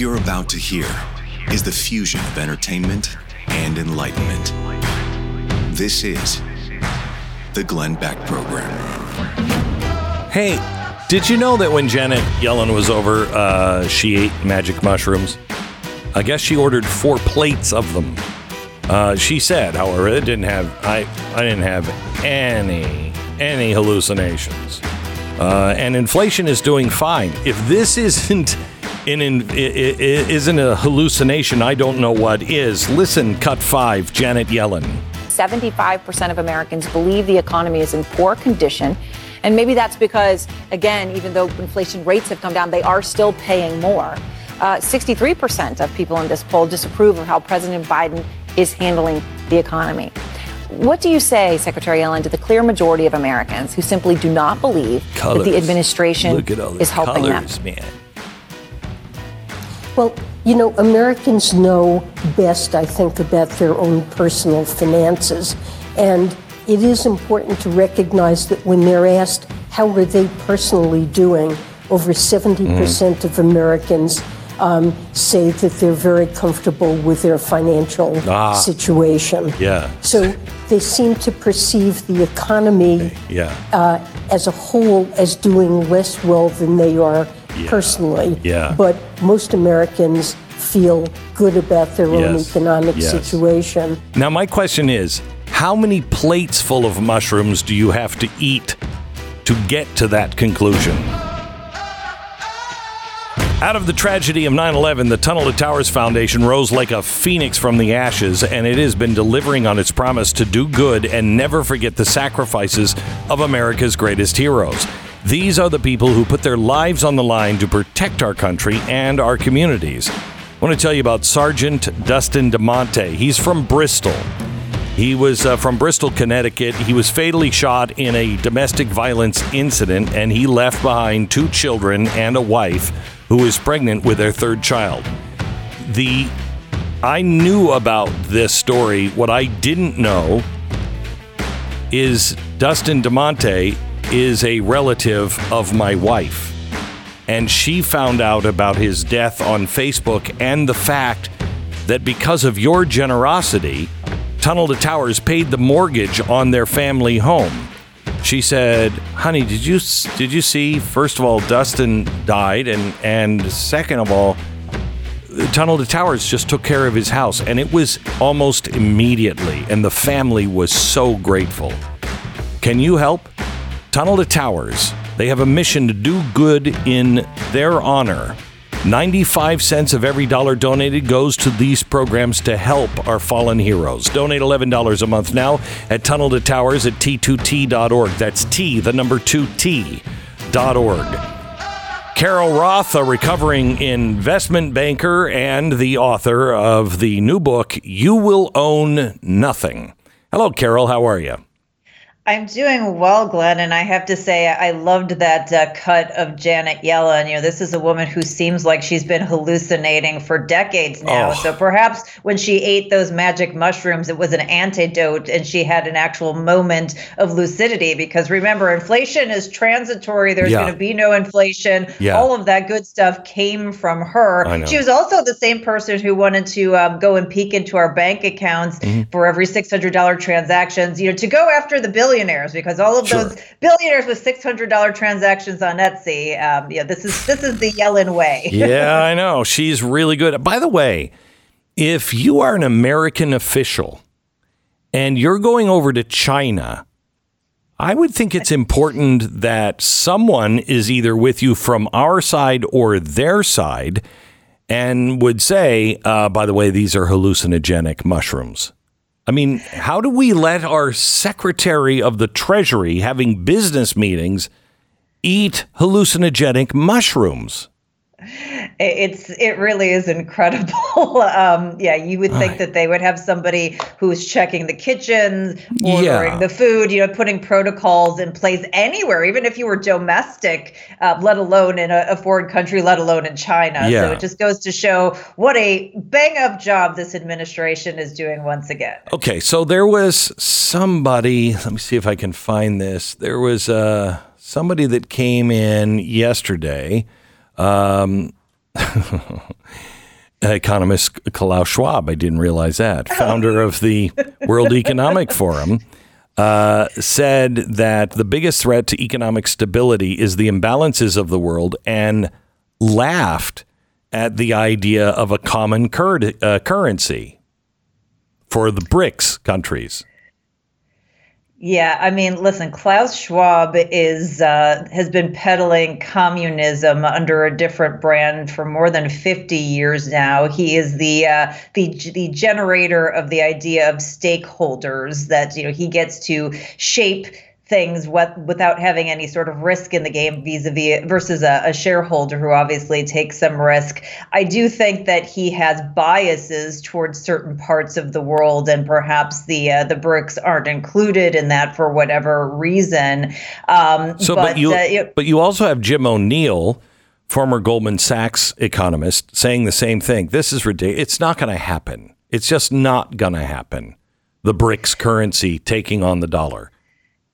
You're about to hear is the fusion of entertainment and enlightenment. This is the Glenn Beck Program. Hey, did you know that when Janet Yellen was over, uh, she ate magic mushrooms? I guess she ordered four plates of them. Uh, she said, however, it didn't have I I didn't have any any hallucinations. Uh, and inflation is doing fine. If this isn't in, in, i- i- isn't a hallucination, I don't know what is. Listen, cut five, Janet Yellen. 75% of Americans believe the economy is in poor condition. And maybe that's because, again, even though inflation rates have come down, they are still paying more. Uh, 63% of people in this poll disapprove of how President Biden is handling the economy. What do you say, Secretary Yellen, to the clear majority of Americans who simply do not believe that the administration Look at all is helping colors, them? man. Well, you know, Americans know best, I think, about their own personal finances. And it is important to recognize that when they're asked, how are they personally doing, over 70% of Americans um, say that they're very comfortable with their financial Ah. situation. Yeah. So they seem to perceive the economy Yeah. uh, as a whole as doing less well than they are personally. Yeah. But most Americans feel good about their own economic Yes. situation. Now, my question is how many plates full of mushrooms do you have to eat to get to that conclusion? Out of the tragedy of 9 11, the Tunnel to Towers Foundation rose like a phoenix from the ashes, and it has been delivering on its promise to do good and never forget the sacrifices of America's greatest heroes. These are the people who put their lives on the line to protect our country and our communities. I want to tell you about Sergeant Dustin DeMonte. He's from Bristol. He was uh, from Bristol, Connecticut. He was fatally shot in a domestic violence incident, and he left behind two children and a wife who is pregnant with their third child. The I knew about this story. What I didn't know is Dustin DeMonte is a relative of my wife. And she found out about his death on Facebook and the fact that because of your generosity, Tunnel to Towers paid the mortgage on their family home. She said, "Honey, did you did you see first of all Dustin died and and second of all Tunnel to Towers just took care of his house and it was almost immediately and the family was so grateful. Can you help? Tunnel to Towers. They have a mission to do good in their honor. 95 cents of every dollar donated goes to these programs to help our fallen heroes. Donate $11 a month now at Tunnel to Towers at t2t.org. That's T, the number 2t.org. Carol Roth, a recovering investment banker and the author of the new book, You Will Own Nothing. Hello, Carol. How are you? I'm doing well, Glenn, and I have to say I loved that uh, cut of Janet Yellen. You know, this is a woman who seems like she's been hallucinating for decades now. Oh. So perhaps when she ate those magic mushrooms, it was an antidote, and she had an actual moment of lucidity. Because remember, inflation is transitory. There's Yeah. going to be no inflation. Yeah. All of that good stuff came from her. She was also the same person who wanted to um, go and peek into our bank accounts Mm-hmm. for every $600 transactions, you know, to go after the billionaires because all of Sure. those billionaires with $600 transactions on Etsy, um, yeah, this is this is the Yellen way. yeah, I know. She's really good. By the way, if you are an American official and you're going over to China, I would think it's important that someone is either with you from our side or their side and would say, uh, by the way, these are hallucinogenic mushrooms. I mean, how do we let our Secretary of the Treasury having business meetings eat hallucinogenic mushrooms? It's it really is incredible. um, yeah, you would think that they would have somebody who's checking the kitchens, ordering Yeah. the food, you know, putting protocols in place anywhere, even if you were domestic, uh, let alone in a, a foreign country, let alone in China. Yeah. So it just goes to show what a bang up job this administration is doing once again. Okay, so there was somebody. Let me see if I can find this. There was uh, somebody that came in yesterday, um, economist Klaus Schwab. I didn't realize that. Founder of the World Economic Forum. Uh, said that the biggest threat to economic stability is the imbalances of the world and laughed at the idea of a common cur- uh, currency for the BRICS countries. Yeah, I mean, listen, Klaus Schwab is uh, has been peddling communism under a different brand for more than 50 years now. He is the uh, the the generator of the idea of stakeholders that you know he gets to shape things what, without having any sort of risk in the game vis-a-vis versus a, a, shareholder who obviously takes some risk. I do think that he has biases towards certain parts of the world, and perhaps the uh, the BRICS aren't included in that for whatever reason. Um, so, but, but you uh, it, but you also have Jim O'Neill. Former Goldman Sachs economist saying the same thing. This is ridiculous. It's not going to happen. It's just not going to happen. The BRICS currency taking on the dollar.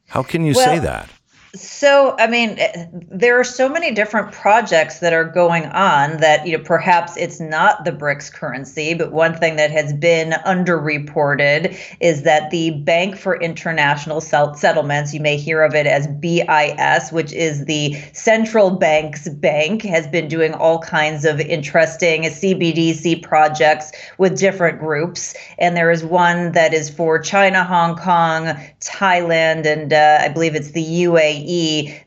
How can you well, say that? So, I mean, eh, there are so many different projects that are going on that, you know, perhaps it's not the BRICS currency, but one thing that has been underreported is that the Bank for International Settlements, you may hear of it as BIS, which is the central bank's bank, has been doing all kinds of interesting CBDC projects with different groups. And there is one that is for China, Hong Kong, Thailand, and uh, I believe it's the UAE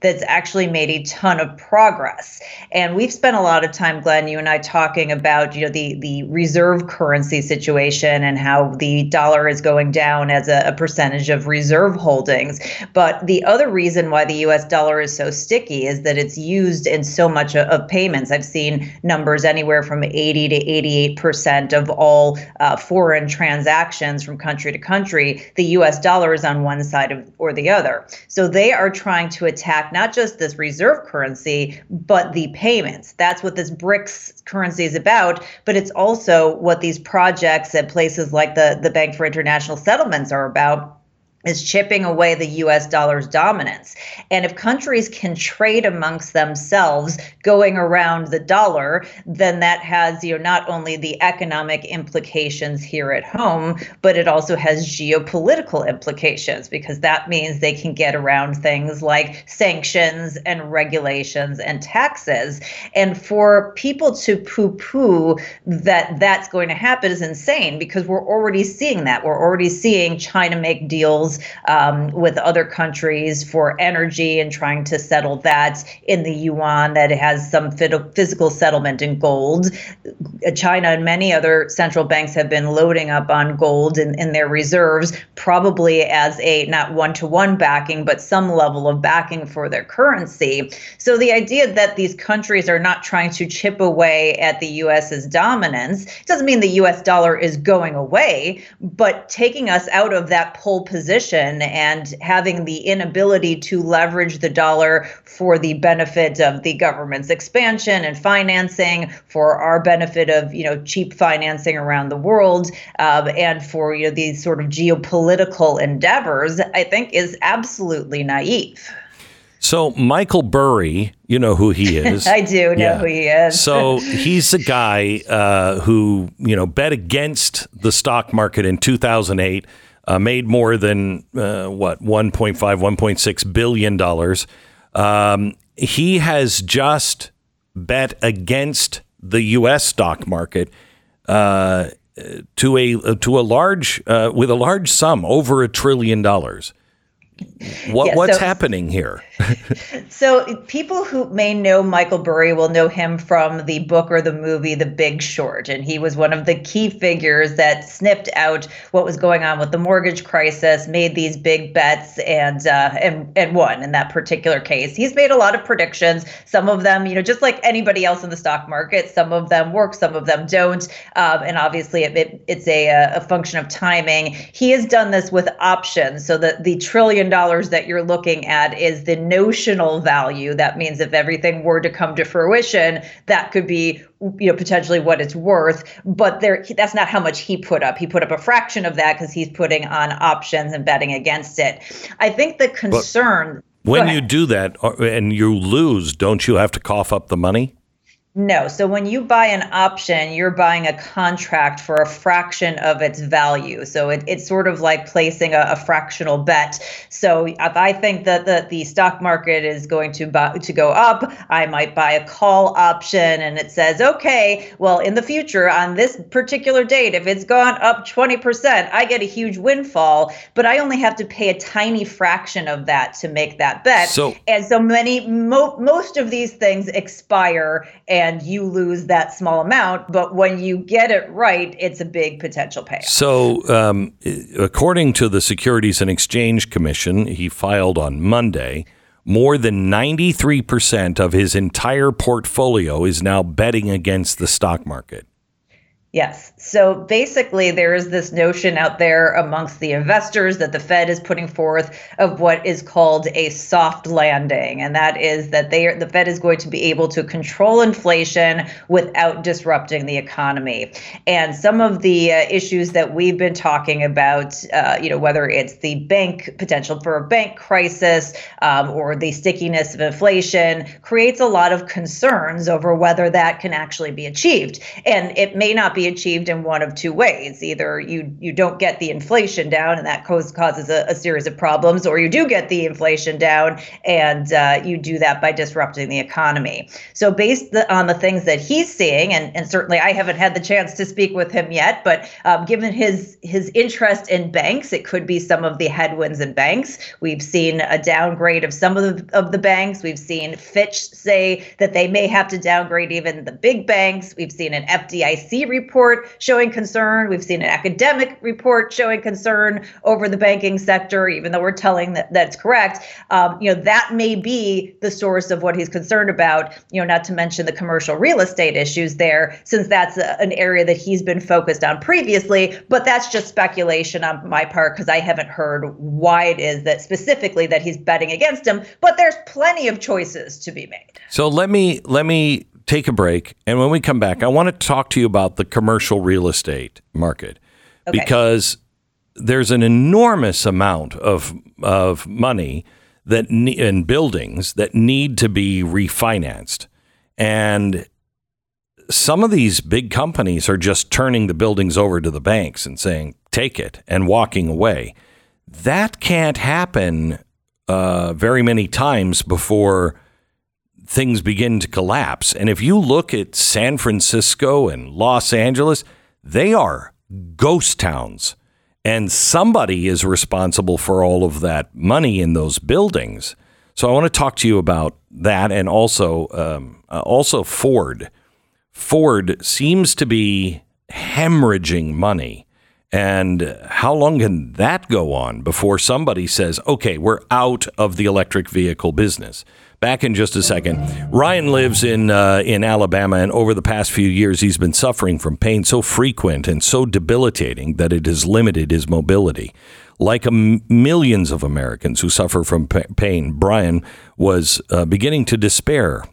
That's actually made a ton of progress. And we've spent a lot of time, Glenn, you and I talking about you know the the reserve currency situation and how the dollar is going down as a, a percentage of reserve holdings. But the other reason why the US dollar is so sticky is that it's used in so much of, payments. I've seen numbers anywhere from 80 to 88 percent of all uh, foreign transactions from country to country. The US dollar is on one side of, or the other. So they are trying trying to attack not just this reserve currency, but the payments. That's what this BRICS currency is about. But it's also what these projects at places like the, the Bank for International Settlements are about is chipping away the US dollar's dominance. And if countries can trade amongst themselves going around the dollar, then that has you know not only the economic implications here at home, but it also has geopolitical implications because that means they can get around things like sanctions and regulations and taxes. And for people to poo-poo that that's going to happen is insane because we're already seeing that. We're already seeing China make deals deals um, with other countries for energy and trying to settle that in the yuan that has some physical settlement in gold. China and many other central banks have been loading up on gold in, in their reserves, probably as a not one to one backing, but some level of backing for their currency. So the idea that these countries are not trying to chip away at the US's dominance doesn't mean the US dollar is going away, but taking us out of that pole position position and having the inability to leverage the dollar for the benefit of the government's expansion and financing, for our benefit of you know cheap financing around the world, uh, and for you know these sort of geopolitical endeavors, I think is absolutely naive. So Michael Burry, you know who he is. I do know yeah. who he is. so he's a guy uh, who you know bet against the stock market in 2008 uh, made more than uh, what 1.5 1.6 billion dollars. Um, he has just bet against the US stock market uh, to a to a large uh, with a large sum over a trillion dollars what, yeah, what's so, happening here? so, people who may know Michael Burry will know him from the book or the movie The Big Short. And he was one of the key figures that snipped out what was going on with the mortgage crisis, made these big bets, and, uh, and, and won in that particular case. He's made a lot of predictions. Some of them, you know, just like anybody else in the stock market, some of them work, some of them don't. Um, and obviously, it, it, it's a, a function of timing. He has done this with options. So, that the trillion dollars that you're looking at is the notional value. That means if everything were to come to fruition, that could be you know potentially what it's worth. But there that's not how much he put up. He put up a fraction of that because he's putting on options and betting against it. I think the concern but when you do that uh, and you lose don't you have to cough up the money No. So when you buy an option, you're buying a contract for a fraction of its value. So it, it's sort of like placing a, a, fractional bet. So if I think that the, the stock market is going to buy, to go up, I might buy a call option and it says, okay, well, in the future on this particular date, if it's gone up 20%, I get a huge windfall, but I only have to pay a tiny fraction of that to make that bet. So, and so many, mo- most of these things expire and and you lose that small amount. But when you get it right, it's a big potential payoff. So, um, according to the Securities and Exchange Commission, he filed on Monday. More than 93% of his entire portfolio is now betting against the stock market. Yes. So basically, there is this notion out there amongst the investors that the Fed is putting forth of what is called a soft landing, and that is that they are, the Fed is going to be able to control inflation without disrupting the economy. And some of the uh, issues that we've been talking about, uh, you know, whether it's the bank potential for a bank crisis um, or the stickiness of inflation, creates a lot of concerns over whether that can actually be achieved. And it may not be be achieved in one of two ways. Either you you don't get the inflation down, and that causes causes a, a series of problems, or you do get the inflation down, and uh, you do that by disrupting the economy. So based the, on the things that he's seeing, and, and certainly I haven't had the chance to speak with him yet, but um, given his his interest in banks, it could be some of the headwinds in banks. We've seen a downgrade of some of the of the banks. We've seen Fitch say that they may have to downgrade even the big banks. We've seen an FDIC report report showing concern. We've seen an academic report showing concern over the banking sector, even though we're telling that that's correct. Um, you know, that may be the source of what he's concerned about, you know, not to mention the commercial real estate issues there, since that's a, an area that he's been focused on previously. But that's just speculation on my part because I haven't heard why it is that specifically that he's betting against him. But there's plenty of choices to be made. So let me let me take a break. And when we come back, I want to talk to you about the commercial real estate market okay. because there's an enormous amount of, of money that in buildings that need to be refinanced. And some of these big companies are just turning the buildings over to the banks and saying, take it and walking away. That can't happen uh, very many times before things begin to collapse. And if you look at San Francisco and Los Angeles, they are ghost towns. And somebody is responsible for all of that money in those buildings. So I want to talk to you about that and also um, uh, also Ford. Ford seems to be hemorrhaging money. And how long can that go on before somebody says, okay, we're out of the electric vehicle business? Back in just a second. Ryan lives in uh, in Alabama, and over the past few years, he's been suffering from pain so frequent and so debilitating that it has limited his mobility. Like m- millions of Americans who suffer from p- pain, Brian was uh, beginning to despair.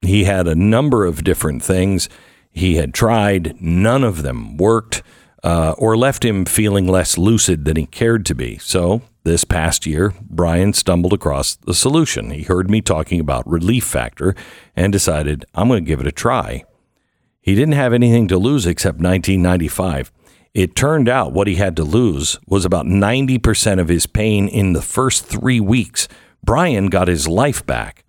He had a number of different things he had tried; none of them worked. Uh, or left him feeling less lucid than he cared to be. So this past year, Brian stumbled across the solution. He heard me talking about Relief Factor and decided, I'm going to give it a try. He didn't have anything to lose except 1995. It turned out what he had to lose was about 90% of his pain in the first three weeks. Brian got his life back.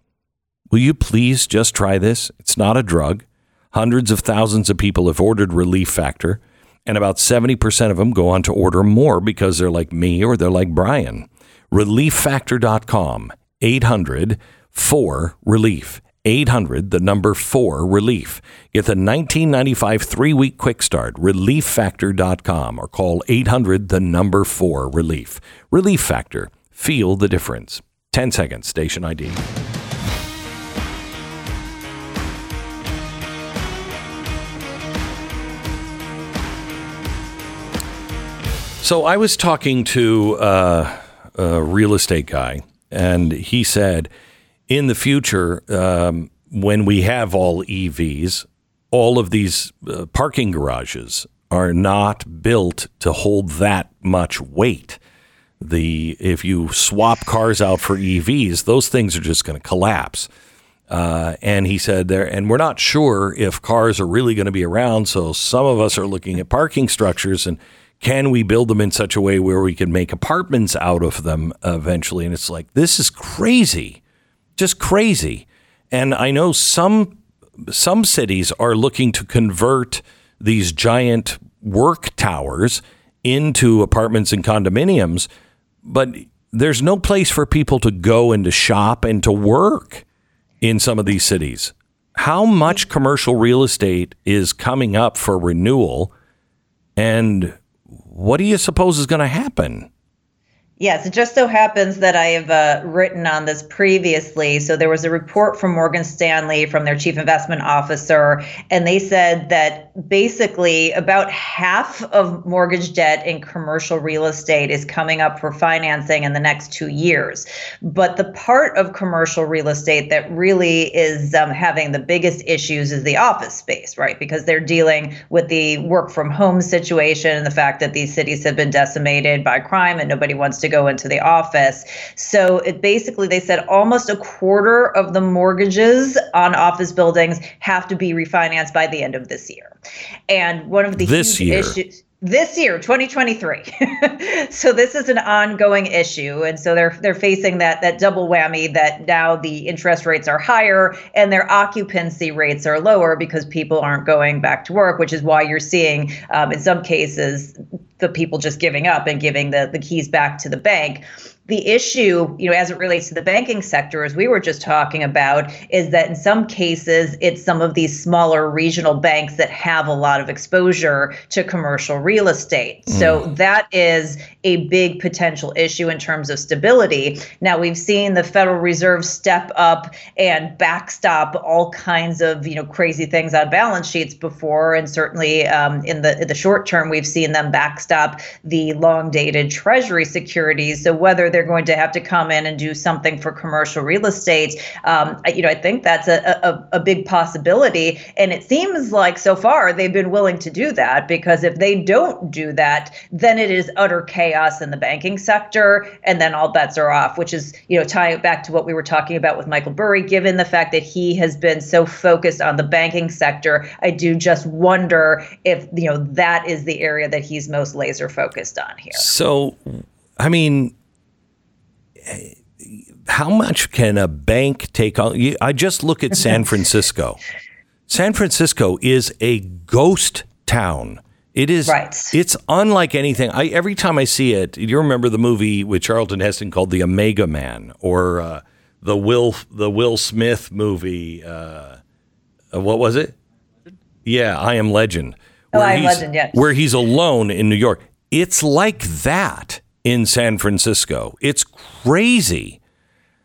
Will you please just try this? It's not a drug. Hundreds of thousands of people have ordered Relief Factor and about 70% of them go on to order more because they're like me or they're like Brian. ReliefFactor.com, 800 4 Relief. 800, the number 4 Relief. Get the 1995 three week quick start, relieffactor.com, or call 800, the number 4 Relief. Relief Factor. Feel the difference. 10 seconds, station ID. So I was talking to uh, a real estate guy, and he said, in the future, um, when we have all EVs, all of these uh, parking garages are not built to hold that much weight. The if you swap cars out for EVs, those things are just going to collapse. Uh, and he said there, and we're not sure if cars are really going to be around. So some of us are looking at parking structures and can we build them in such a way where we can make apartments out of them eventually? And it's like, this is crazy, just crazy. And I know some some cities are looking to convert these giant work towers into apartments and condominiums, but there's no place for people to go and to shop and to work in some of these cities. How much commercial real estate is coming up for renewal? And what do you suppose is going to happen? Yes, it just so happens that I have uh, written on this previously. So there was a report from Morgan Stanley from their chief investment officer, and they said that basically about half of mortgage debt in commercial real estate is coming up for financing in the next two years. But the part of commercial real estate that really is um, having the biggest issues is the office space, right? Because they're dealing with the work from home situation and the fact that these cities have been decimated by crime and nobody wants to go into the office. So it basically, they said almost a quarter of the mortgages on office buildings have to be refinanced by the end of this year. And one of the this huge year. issues this year 2023 so this is an ongoing issue and so they're they're facing that that double whammy that now the interest rates are higher and their occupancy rates are lower because people aren't going back to work which is why you're seeing um, in some cases the people just giving up and giving the, the keys back to the bank the issue, you know, as it relates to the banking sector, as we were just talking about, is that in some cases it's some of these smaller regional banks that have a lot of exposure to commercial real estate. Mm. So that is a big potential issue in terms of stability. Now we've seen the Federal Reserve step up and backstop all kinds of you know crazy things on balance sheets before, and certainly um, in the in the short term we've seen them backstop the long dated Treasury securities. So whether they're going to have to come in and do something for commercial real estate. Um, you know, I think that's a, a, a big possibility. And it seems like so far they've been willing to do that because if they don't do that, then it is utter chaos in the banking sector. And then all bets are off, which is, you know, tying it back to what we were talking about with Michael Burry, given the fact that he has been so focused on the banking sector, I do just wonder if, you know, that is the area that he's most laser focused on here. So, I mean, how much can a bank take on? I just look at San Francisco. San Francisco is a ghost town. It is. Right. It's unlike anything. I every time I see it, you remember the movie with Charlton Heston called The Omega Man, or uh, the Will the Will Smith movie. Uh, uh what was it? Yeah, I Am Legend. Oh, I Am Legend. Yes. Where he's alone in New York. It's like that in San Francisco. It's crazy.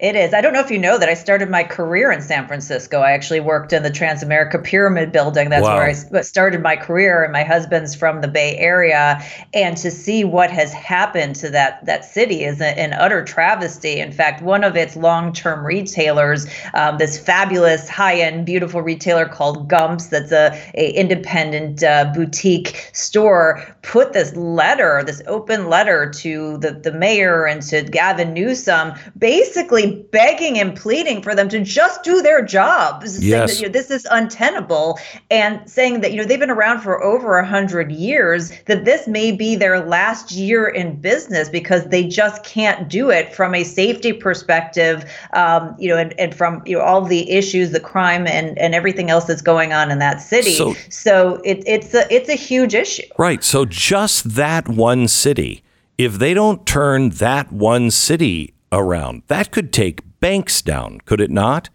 It is. I don't know if you know that I started my career in San Francisco. I actually worked in the Transamerica Pyramid building. That's wow. where I started my career. And my husband's from the Bay Area. And to see what has happened to that that city is an utter travesty. In fact, one of its long-term retailers, um, this fabulous, high-end, beautiful retailer called Gumps, that's a, a independent uh, boutique store, put this letter, this open letter to the the mayor and to Gavin Newsom, basically begging and pleading for them to just do their jobs, yes. that, you know, this is untenable, and saying that you know they've been around for over a hundred years, that this may be their last year in business because they just can't do it from a safety perspective, um, you know, and, and from you know all the issues, the crime, and and everything else that's going on in that city. So, so it, it's a it's a huge issue. Right. So just that one city if they don't turn that one city around. That could take banks down, could it not?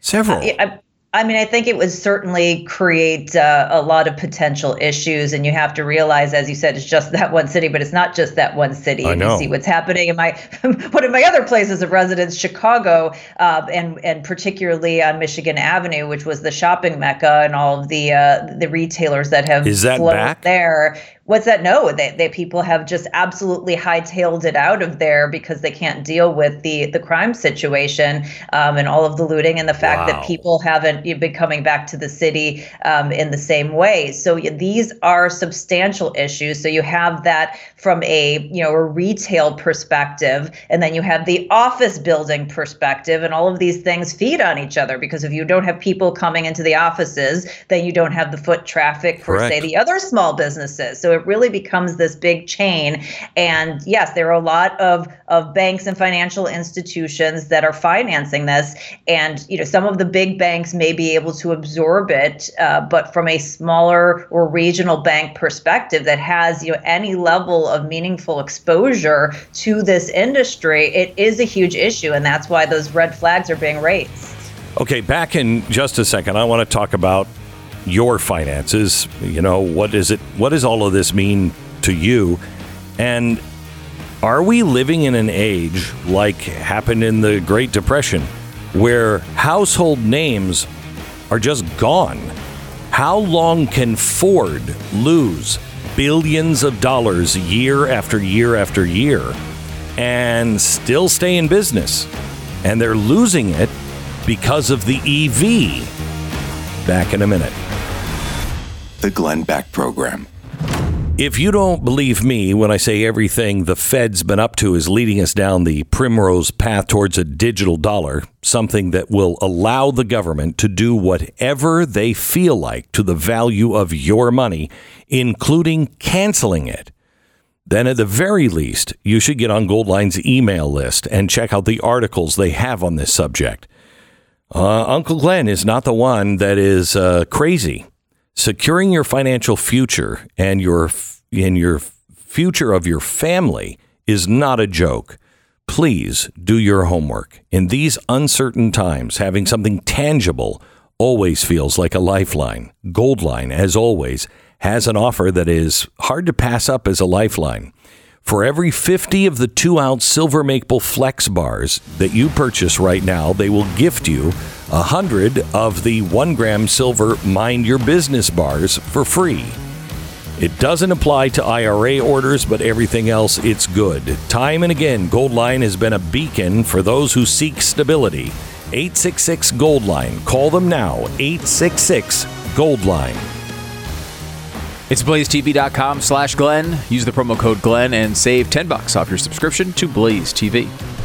Several. I, I mean, I think it would certainly create uh, a lot of potential issues, and you have to realize, as you said, it's just that one city, but it's not just that one city. I know. You see what's happening in my one of my other places of residence, Chicago, uh, and and particularly on Michigan Avenue, which was the shopping mecca, and all of the uh, the retailers that have is that back there what's that? No, that, they people have just absolutely hightailed it out of there because they can't deal with the the crime situation um, and all of the looting and the fact wow. that people haven't been coming back to the city um, in the same way. So these are substantial issues. So you have that from a you know a retail perspective, and then you have the office building perspective, and all of these things feed on each other because if you don't have people coming into the offices, then you don't have the foot traffic for Correct. say the other small businesses. So it really becomes this big chain. And yes, there are a lot of, of banks and financial institutions that are financing this. And, you know, some of the big banks may be able to absorb it, uh, but from a smaller or regional bank perspective that has, you know, any level of meaningful exposure to this industry, it is a huge issue. And that's why those red flags are being raised. Okay, back in just a second, I want to talk about your finances. You know, what is it? What does all of this mean to you? And are we living in an age like happened in the Great Depression where household names are just gone? How long can Ford lose billions of dollars year after year after year and still stay in business? And they're losing it because of the EV. Back in a minute the Glenn Beck Program. If you don't believe me when I say everything the Fed's been up to is leading us down the primrose path towards a digital dollar, something that will allow the government to do whatever they feel like to the value of your money, including canceling it, then at the very least, you should get on Goldline's email list and check out the articles they have on this subject. Uh, Uncle Glenn is not the one that is uh, crazy securing your financial future and your in your future of your family is not a joke. Please do your homework. In these uncertain times, having something tangible always feels like a lifeline. Goldline, as always, has an offer that is hard to pass up as a lifeline. For every 50 of the two ounce silver maple flex bars that you purchase right now, they will gift you 100 of the one gram silver Mind Your Business bars for free. It doesn't apply to IRA orders, but everything else, it's good. Time and again, Goldline has been a beacon for those who seek stability. 866 Goldline. Call them now. 866 Goldline. It's blazetv.com slash Glenn. Use the promo code Glenn and save 10 bucks off your subscription to Blaze TV.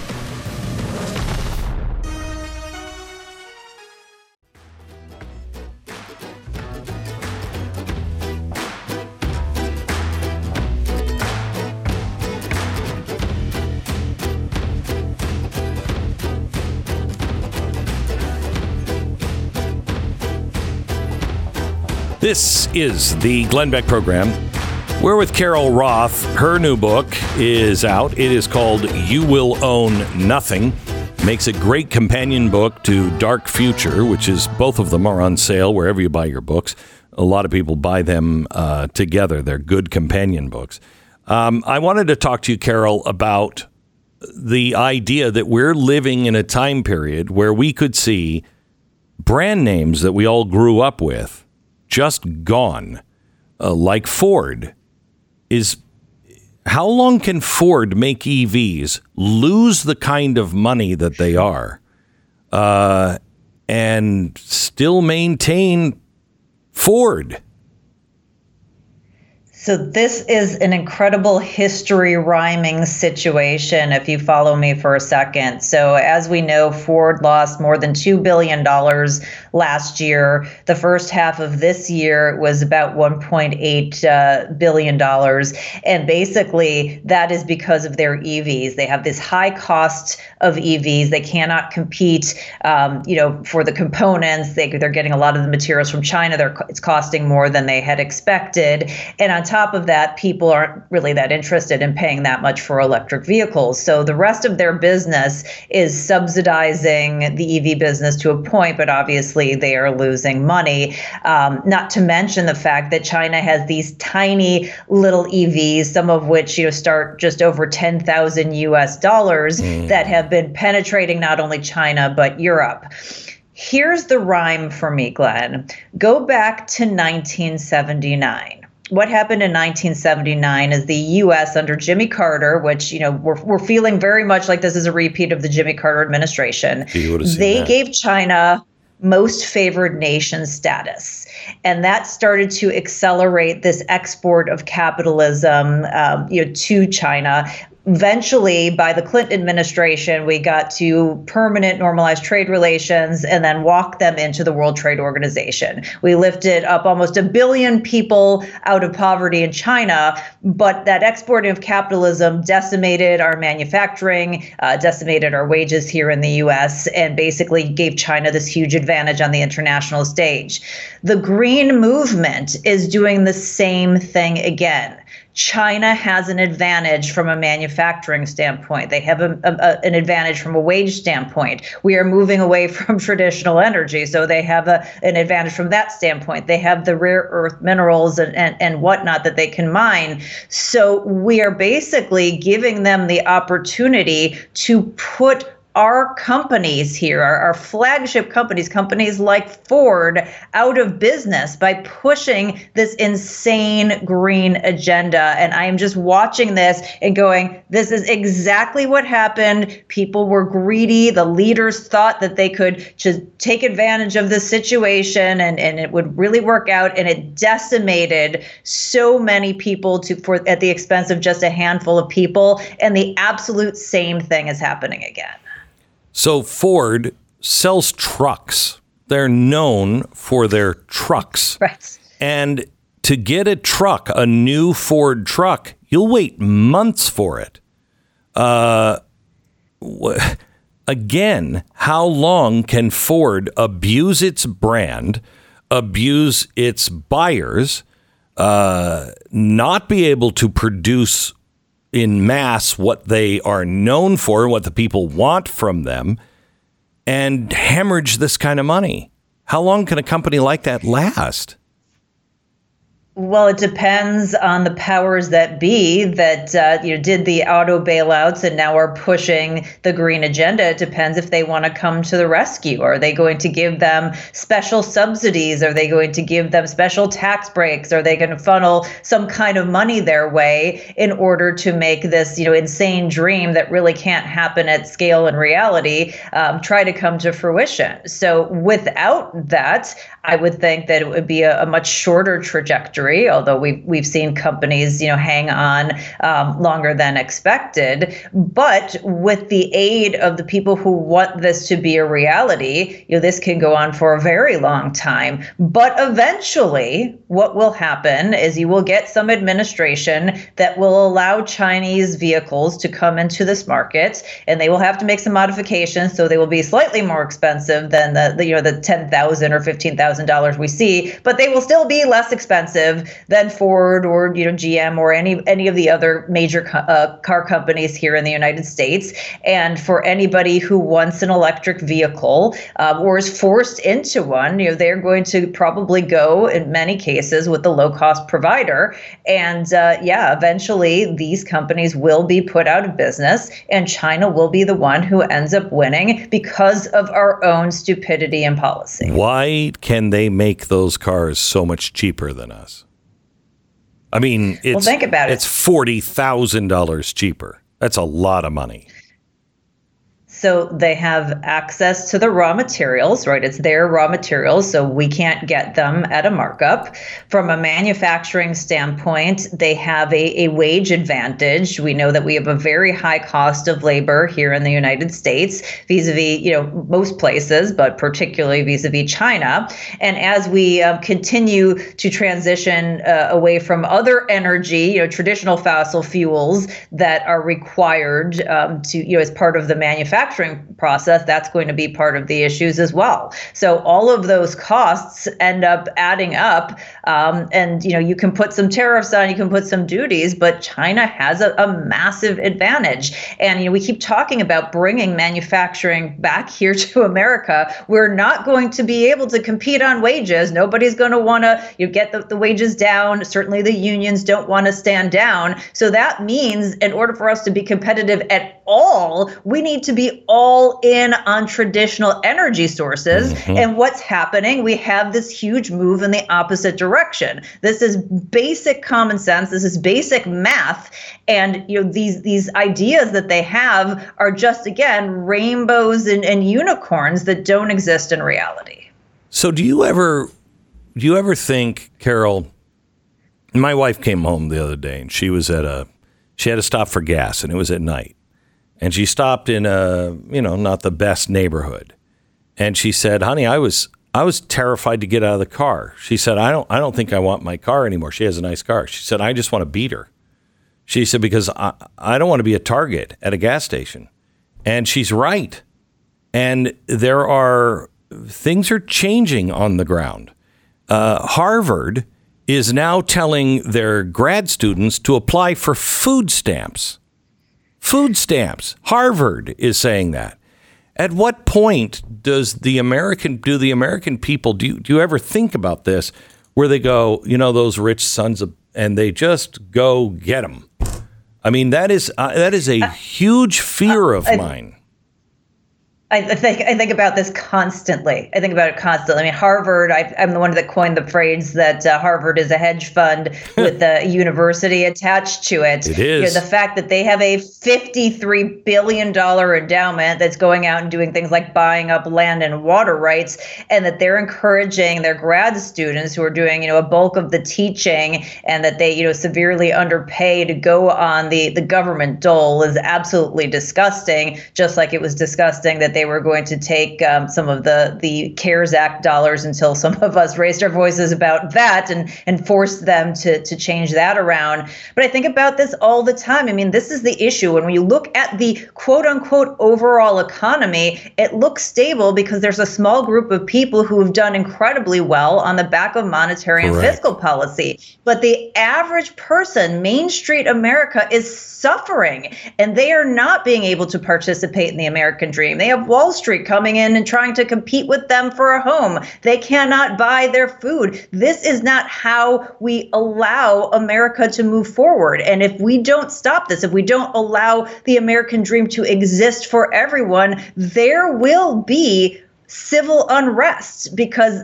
Is the Glenn Beck program. We're with Carol Roth. Her new book is out. It is called You Will Own Nothing. Makes a great companion book to Dark Future, which is both of them are on sale wherever you buy your books. A lot of people buy them uh, together. They're good companion books. Um, I wanted to talk to you, Carol, about the idea that we're living in a time period where we could see brand names that we all grew up with just gone, uh, like Ford, is how long can Ford make EVs lose the kind of money that they are uh, and still maintain Ford? So this is an incredible history rhyming situation if you follow me for a second. So as we know, Ford lost more than 2 billion dollars last year. The first half of this year was about 1.8 uh, billion and basically that is because of their EVs. They have this high cost of EVs. They cannot compete um, you know for the components. They they're getting a lot of the materials from China. They're it's costing more than they had expected. And on top of that, people aren't really that interested in paying that much for electric vehicles. So the rest of their business is subsidizing the EV business to a point, but obviously they are losing money. Um, not to mention the fact that China has these tiny little EVs, some of which you know start just over 10,000 US dollars, mm. that have been penetrating not only China but Europe. Here's the rhyme for me, Glenn. Go back to 1979 what happened in 1979 is the U.S. under Jimmy Carter, which you know we're, we're feeling very much like this is a repeat of the Jimmy Carter administration. They that. gave China most favored nation status. And that started to accelerate this export of capitalism um, you know, to China eventually by the clinton administration we got to permanent normalized trade relations and then walk them into the world trade organization. We lifted up almost a billion people out of poverty in china but that exporting of capitalism decimated our manufacturing uh, decimated our wages here in the us and basically gave china this huge advantage on the international stage. The green movement is doing the same thing again China has an advantage from a manufacturing standpoint. They have a, a, an advantage from a wage standpoint. We are moving away from traditional energy, so they have a, an advantage from that standpoint. They have the rare earth minerals and, and, and whatnot that they can mine. So we are basically giving them the opportunity to put our companies here, our, our, flagship companies, companies like Ford, out of business by pushing this insane green agenda. And I am just watching this and going, this is exactly what happened. People were greedy. The leaders thought that they could just take advantage of the situation and, and it would really work out. And it decimated so many people to for at the expense of just a handful of people. And the absolute same thing is happening again. So Ford sells trucks. They're known for their trucks. Right. And to get a truck, a new Ford truck, you'll wait months for it. Uh, again, how long can Ford abuse its brand, abuse its buyers, uh, not be able to produce in mass what they are known for, what the people want from them, and hemorrhage this kind of money. How long can a company like that last? Well, it depends on the powers that be that uh, you know did the auto bailouts and now are pushing the green agenda. It depends if they want to come to the rescue. Are they going to give them special subsidies? Are they going to give them special tax breaks? Are they going to funnel some kind of money their way in order to make this you know insane dream that really can't happen at scale in reality um, try to come to fruition? So without that, I would think that it would be a, a much shorter trajectory trajectory, although we've we've seen companies you know hang on um, longer than expected. But with the aid of the people who want this to be a reality, you know this can go on for a very long time. But eventually, what will happen is you will get some administration that will allow Chinese vehicles to come into this market, and they will have to make some modifications, so they will be slightly more expensive than the, the you know the ten thousand or fifteen thousand dollars we see, but they will still be less expensive expensive than Ford or you know GM or any any of the other major uh, car companies here in the United States. And for anybody who wants an electric vehicle um, or is forced into one, you know they're going to probably go in many cases with the low cost provider. And uh, yeah, eventually these companies will be put out of business, and China will be the one who ends up winning because of our own stupidity and policy. Why can they make those cars so much cheaper than us? I mean, it's well, think about it. It's forty thousand dollars cheaper. That's a lot of money. So they have access to the raw materials, right? It's their raw materials, so we can't get them at a markup. From a manufacturing standpoint, they have a, a wage advantage. We know that we have a very high cost of labor here in the United States, vis-a-vis, you know, most places, but particularly vis-a-vis China. And as we uh, continue to transition uh, away from other energy, you know, traditional fossil fuels that are required um, to, you know, as part of the manufacturing manufacturing process, that's going to be part of the issues as well. So all of those costs end up adding up, um, and you know you can put some tariffs on, you can put some duties, but China has a, a massive advantage. And you know we keep talking about bringing manufacturing back here to America. We're not going to be able to compete on wages. Nobody's going to want to you know, get the, the wages down. Certainly the unions don't want to stand down. So that means in order for us to be competitive at at all. We need to be all in on traditional energy sources. Mm-hmm. And what's happening? We have this huge move in the opposite direction. This is basic common sense. This is basic math. And you know these these ideas that they have are just again rainbows and, and unicorns that don't exist in reality. So do you ever do you ever think, Carol? My wife came home the other day and she was at a she had to stop for gas and it was at night. And she stopped in a, you know, not the best neighborhood. And she said, "Honey, I was I was terrified to get out of the car." She said, "I don't I don't think I want my car anymore." She has a nice car. She said, "I just want to beat her." She said because I I don't want to be a target at a gas station. And she's right. And there are things are changing on the ground. Uh, Harvard is now telling their grad students to apply for food stamps. Food stamps. Harvard is saying that. At what point does the American do the American people do you, do you ever think about this where they go, you know, those rich sons of and they just go get them? I mean, that is uh, that is a huge fear of mine. I think I think about this constantly. I think about it constantly. I mean, Harvard. I, am the one that coined the phrase that uh, Harvard is a hedge fund with a university attached to it. It is you know, the fact that they have a 53 billion dollar endowment that's going out and doing things like buying up land and water rights, and that they're encouraging their grad students who are doing you know a bulk of the teaching, and that they you know severely underpay to go on the the government dole is absolutely disgusting. Just like it was disgusting that they they were going to take um, some of the the CARES Act dollars until some of us raised our voices about that and and forced them to to change that around. But I think about this all the time. I mean, this is the issue when we look at the quote unquote overall economy. It looks stable because there's a small group of people who have done incredibly well on the back of monetary Correct. and fiscal policy. But the average person, Main Street America, is suffering, and they are not being able to participate in the American dream. They have Wall Street coming in and trying to compete with them for a home. They cannot buy their food. This is not how we allow America to move forward. And if we don't stop this, if we don't allow the American dream to exist for everyone, there will be civil unrest because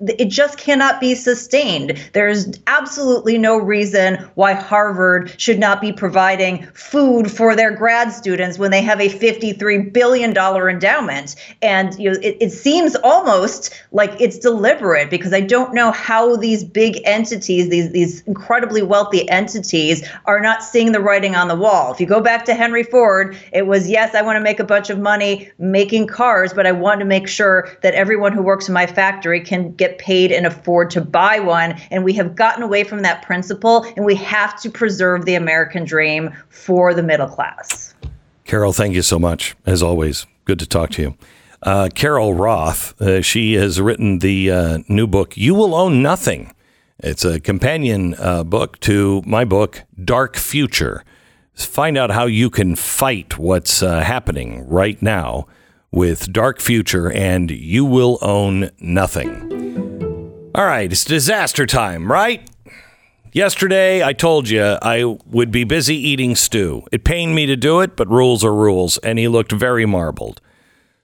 it just cannot be sustained. There's absolutely no reason why Harvard should not be providing food for their grad students when they have a $53 billion endowment. And you know, it, it seems almost like it's deliberate because I don't know how these big entities, these, these incredibly wealthy entities, are not seeing the writing on the wall. If you go back to Henry Ford, it was yes, I want to make a bunch of money making cars, but I want to make sure that everyone who works in my factory can get get paid and afford to buy one. And we have gotten away from that principle, and we have to preserve the American dream for the middle class. Carol, thank you so much. As always, good to talk to you. Uh, Carol Roth, uh, she has written the uh, new book, You Will Own Nothing. It's a companion uh, book to my book, Dark Future. Find out how you can fight what's uh, happening right now with Dark Future, and you will own nothing. All right, it's disaster time, right? Yesterday, I told you I would be busy eating Stu. It pained me to do it, but rules are rules, and he looked very marbled.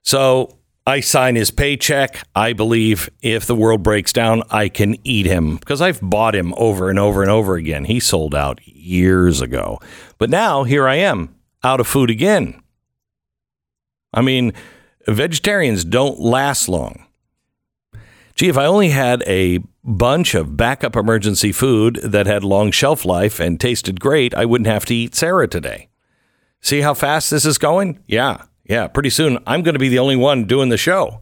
So I sign his paycheck. I believe if the world breaks down, I can eat him because I've bought him over and over and over again. He sold out years ago. But now here I am, out of food again. I mean, vegetarians don't last long. Gee, if I only had a bunch of backup emergency food that had long shelf life and tasted great, I wouldn't have to eat Sarah today. See how fast this is going? Yeah, yeah. Pretty soon, I'm going to be the only one doing the show.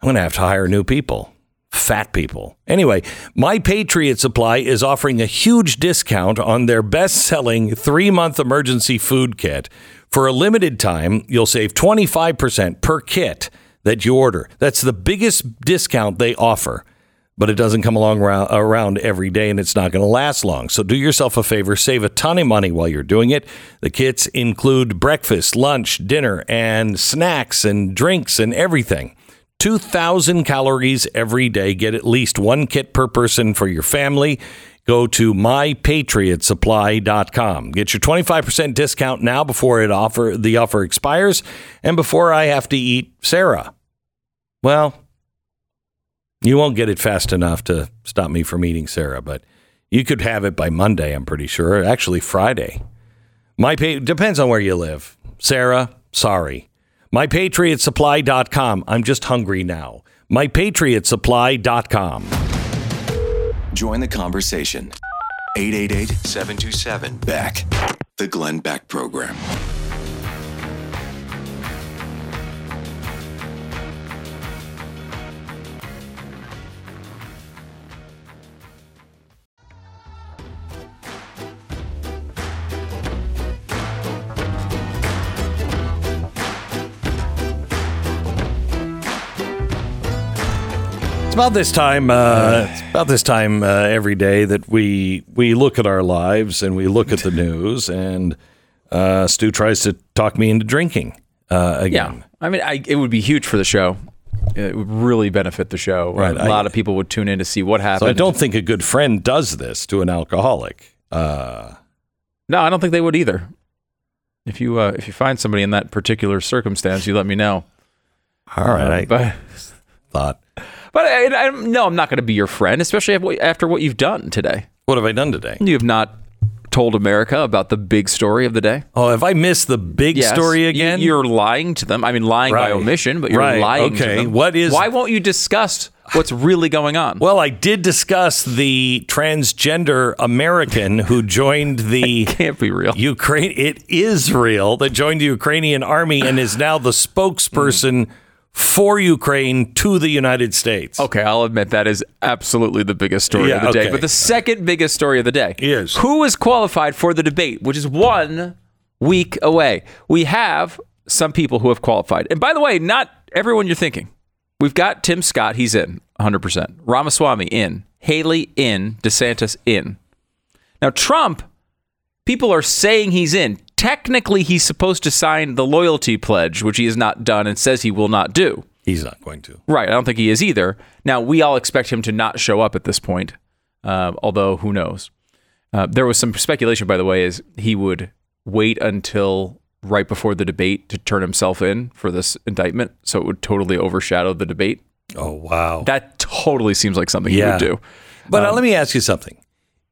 I'm going to have to hire new people, fat people. Anyway, My Patriot Supply is offering a huge discount on their best selling three month emergency food kit for a limited time, you'll save 25% per kit that you order. That's the biggest discount they offer, but it doesn't come along around every day and it's not going to last long. So do yourself a favor, save a ton of money while you're doing it. The kits include breakfast, lunch, dinner, and snacks and drinks and everything. 2,000 calories every day. Get at least one kit per person for your family. Go to mypatriotsupply.com. Get your 25% discount now before it offer the offer expires and before I have to eat Sarah. Well, you won't get it fast enough to stop me from eating Sarah, but you could have it by Monday, I'm pretty sure. Actually, Friday. My pa- depends on where you live. Sarah, sorry. MyPatriotSupply.com. I'm just hungry now. MyPatriotSupply.com. Join the conversation. 888 727 Beck. The Glenn Beck Program. About this time. Uh, it's about this time uh, every day that we we look at our lives and we look at the news. And uh, Stu tries to talk me into drinking uh, again. Yeah, I mean, I, it would be huge for the show. It would really benefit the show. Right, A I- lot of people would tune in to see what happened. So I don't think a good friend does this to an alcoholic. Uh, No, I don't think they would either. If you uh, if you find somebody in that particular circumstance, you let me know. all right, I But thought, but uh, I, I, no, I'm not going to be your friend, especially after- after what you've done today. what have I done today? You have not told America about the big story of the day. Oh, have I missed the big Yes, story again? You're lying to them. I mean, lying by omission, but you're Right, lying to okay. What is- Why won't you discuss what's really going on? Well, I did discuss the transgender American who joined the Can't be real. Ukraine. It is real that joined the Ukrainian army and is now the spokesperson mm. For Ukraine to the United States. Okay, I'll admit that is absolutely the biggest story Yeah, of the day. But the second biggest story of the day Is. who is qualified for the debate, which is one week away. We have some people who have qualified. And by the way, not everyone you're thinking. We've got Tim Scott, he's in 100%. Ramaswamy in. Haley in. DeSantis in. Now, Trump, people are saying he's in. Technically, he's supposed to sign the loyalty pledge, which he has not done and says he will not do. He's not going to. Right. I don't think he is either. Now, we all expect him to not show up at this point, uh, although who knows? Uh, there was some speculation, by the way, is he would wait until right before the debate to turn himself in for this indictment, so it would totally overshadow the debate. Oh, wow. That totally seems like something Yeah. he would do. But Um, uh, let me ask you something.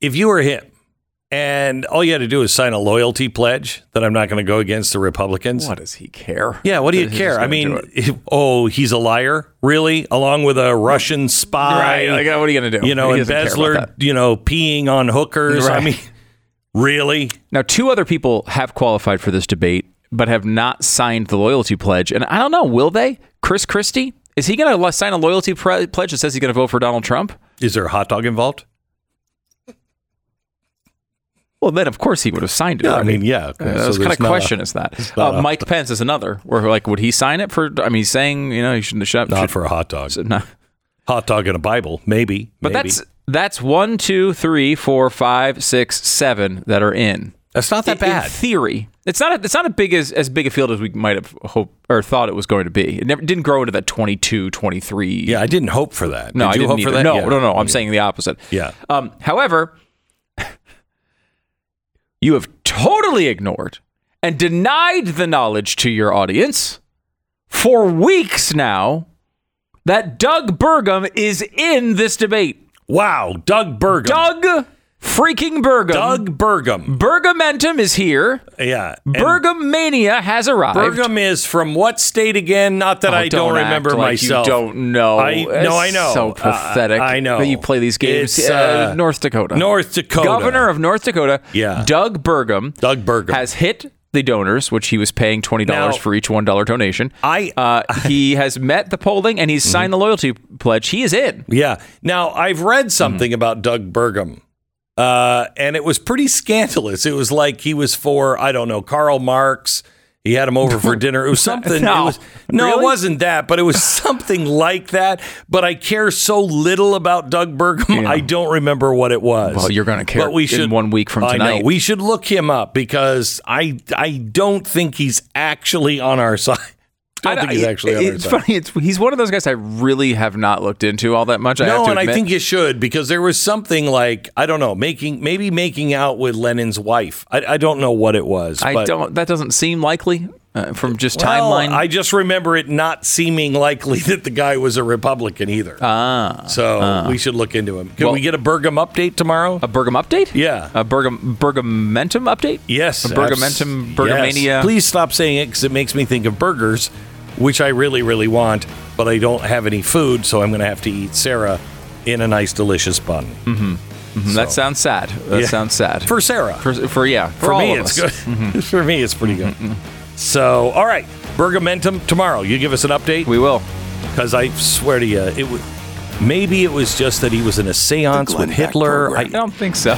If you were him and all you had to do is sign a loyalty pledge that I'm not going to go against the Republicans. What does he care? Yeah, what do you care? I mean, if- oh, he's a liar, really? Along with a Russian spy, Right, like, what are you gonna do? You know, He doesn't care about embezzler, you know, peeing on hookers. I mean, really? Now, two other people have qualified for this debate, but have not signed the loyalty pledge. And I don't know, will they? Chris Christie? Is he going to sign a loyalty pre- pledge that says he's going to vote for Donald Trump? Is there a hot dog involved? Well, then of course he would have signed it. Yeah, I mean, yeah. okay, Uh, so what kind of not a- question is that? Uh, a- Mike Pence is another. Where like, would he sign it for? I mean, he's saying you know he shouldn't. Should, Not should, for a hot dog. no. Hot dog and a Bible, maybe. But maybe. that's that's one, two, three, four, five, six, seven that are in. that's not that In- bad. In theory, it's not. A, it's not a big as as big a field as we might have hoped or thought it was going to be. It never didn't grow into that 22, 23. yeah, I didn't hope for that. No, Did I didn't hope either. for that? No, Yeah. no, no. I'm Okay. saying the opposite. Yeah. Um, however, you have totally ignored and denied the knowledge to your audience for weeks now that Doug Burgum is in this debate. Wow, Doug Burgum. Doug freaking Burgum. Doug Burgum. Burgumentum is here. Yeah. Burgum mania has arrived. Burgum is from what state again? Not that Oh, I don't, act remember like myself. You don't know. I It's no, I know. So Uh, pathetic. I know. that you play these games. It's, uh, uh, North Dakota. North Dakota. Governor of North Dakota. Yeah. Doug Burgum. Doug Burgum. has hit the donors, which he was paying twenty dollars Now- for each one dollar donation. I- uh, he has met the polling and he's signed the loyalty pledge. He is in. Yeah. Now I've read something Mm-hmm. about Doug Burgum, uh, and it was pretty scandalous. It was like he was for I don't know Karl Marx. He had him over for dinner. It was something. No. It was, no, Really? it wasn't that, but it was something like that. But I care so little about Doug Burgum. I don't remember what it was. Well, you're gonna care But we in should one week from tonight. We should look him up because I I don't think he's actually on our side. Don't think he's actually our It's funny. It's, he's one of those guys I really have not looked into all that much. I No, and I think you should because there was something like I don't know, making maybe making out with Lenin's wife. I, I don't know what it was. I don't. That doesn't seem likely uh, from just Well, timeline. I just remember it not seeming likely that the guy was a Republican either. ah, so we should look into him. Can Well- we get a Burgum update tomorrow? a Burgum update. Yeah. a Burgum Burgumentum update. yes, a Burgumentum abs- Burgumania. yes. Please stop saying it because it makes me think of burgers, which I really, really want, but I don't have any food, so I'm going to have to eat Sarah in a nice, delicious bun. Mhm, That sounds sad. That Yeah. sounds sad For Sarah. For, for yeah, for, For all me, of it's us. Mm-hmm. good. For me, it's pretty good. So, all right, Burgumentum tomorrow. You give us an update We will. because I swear to you, it was maybe it was just that he was in a séance with Hitler. Program. I don't think so.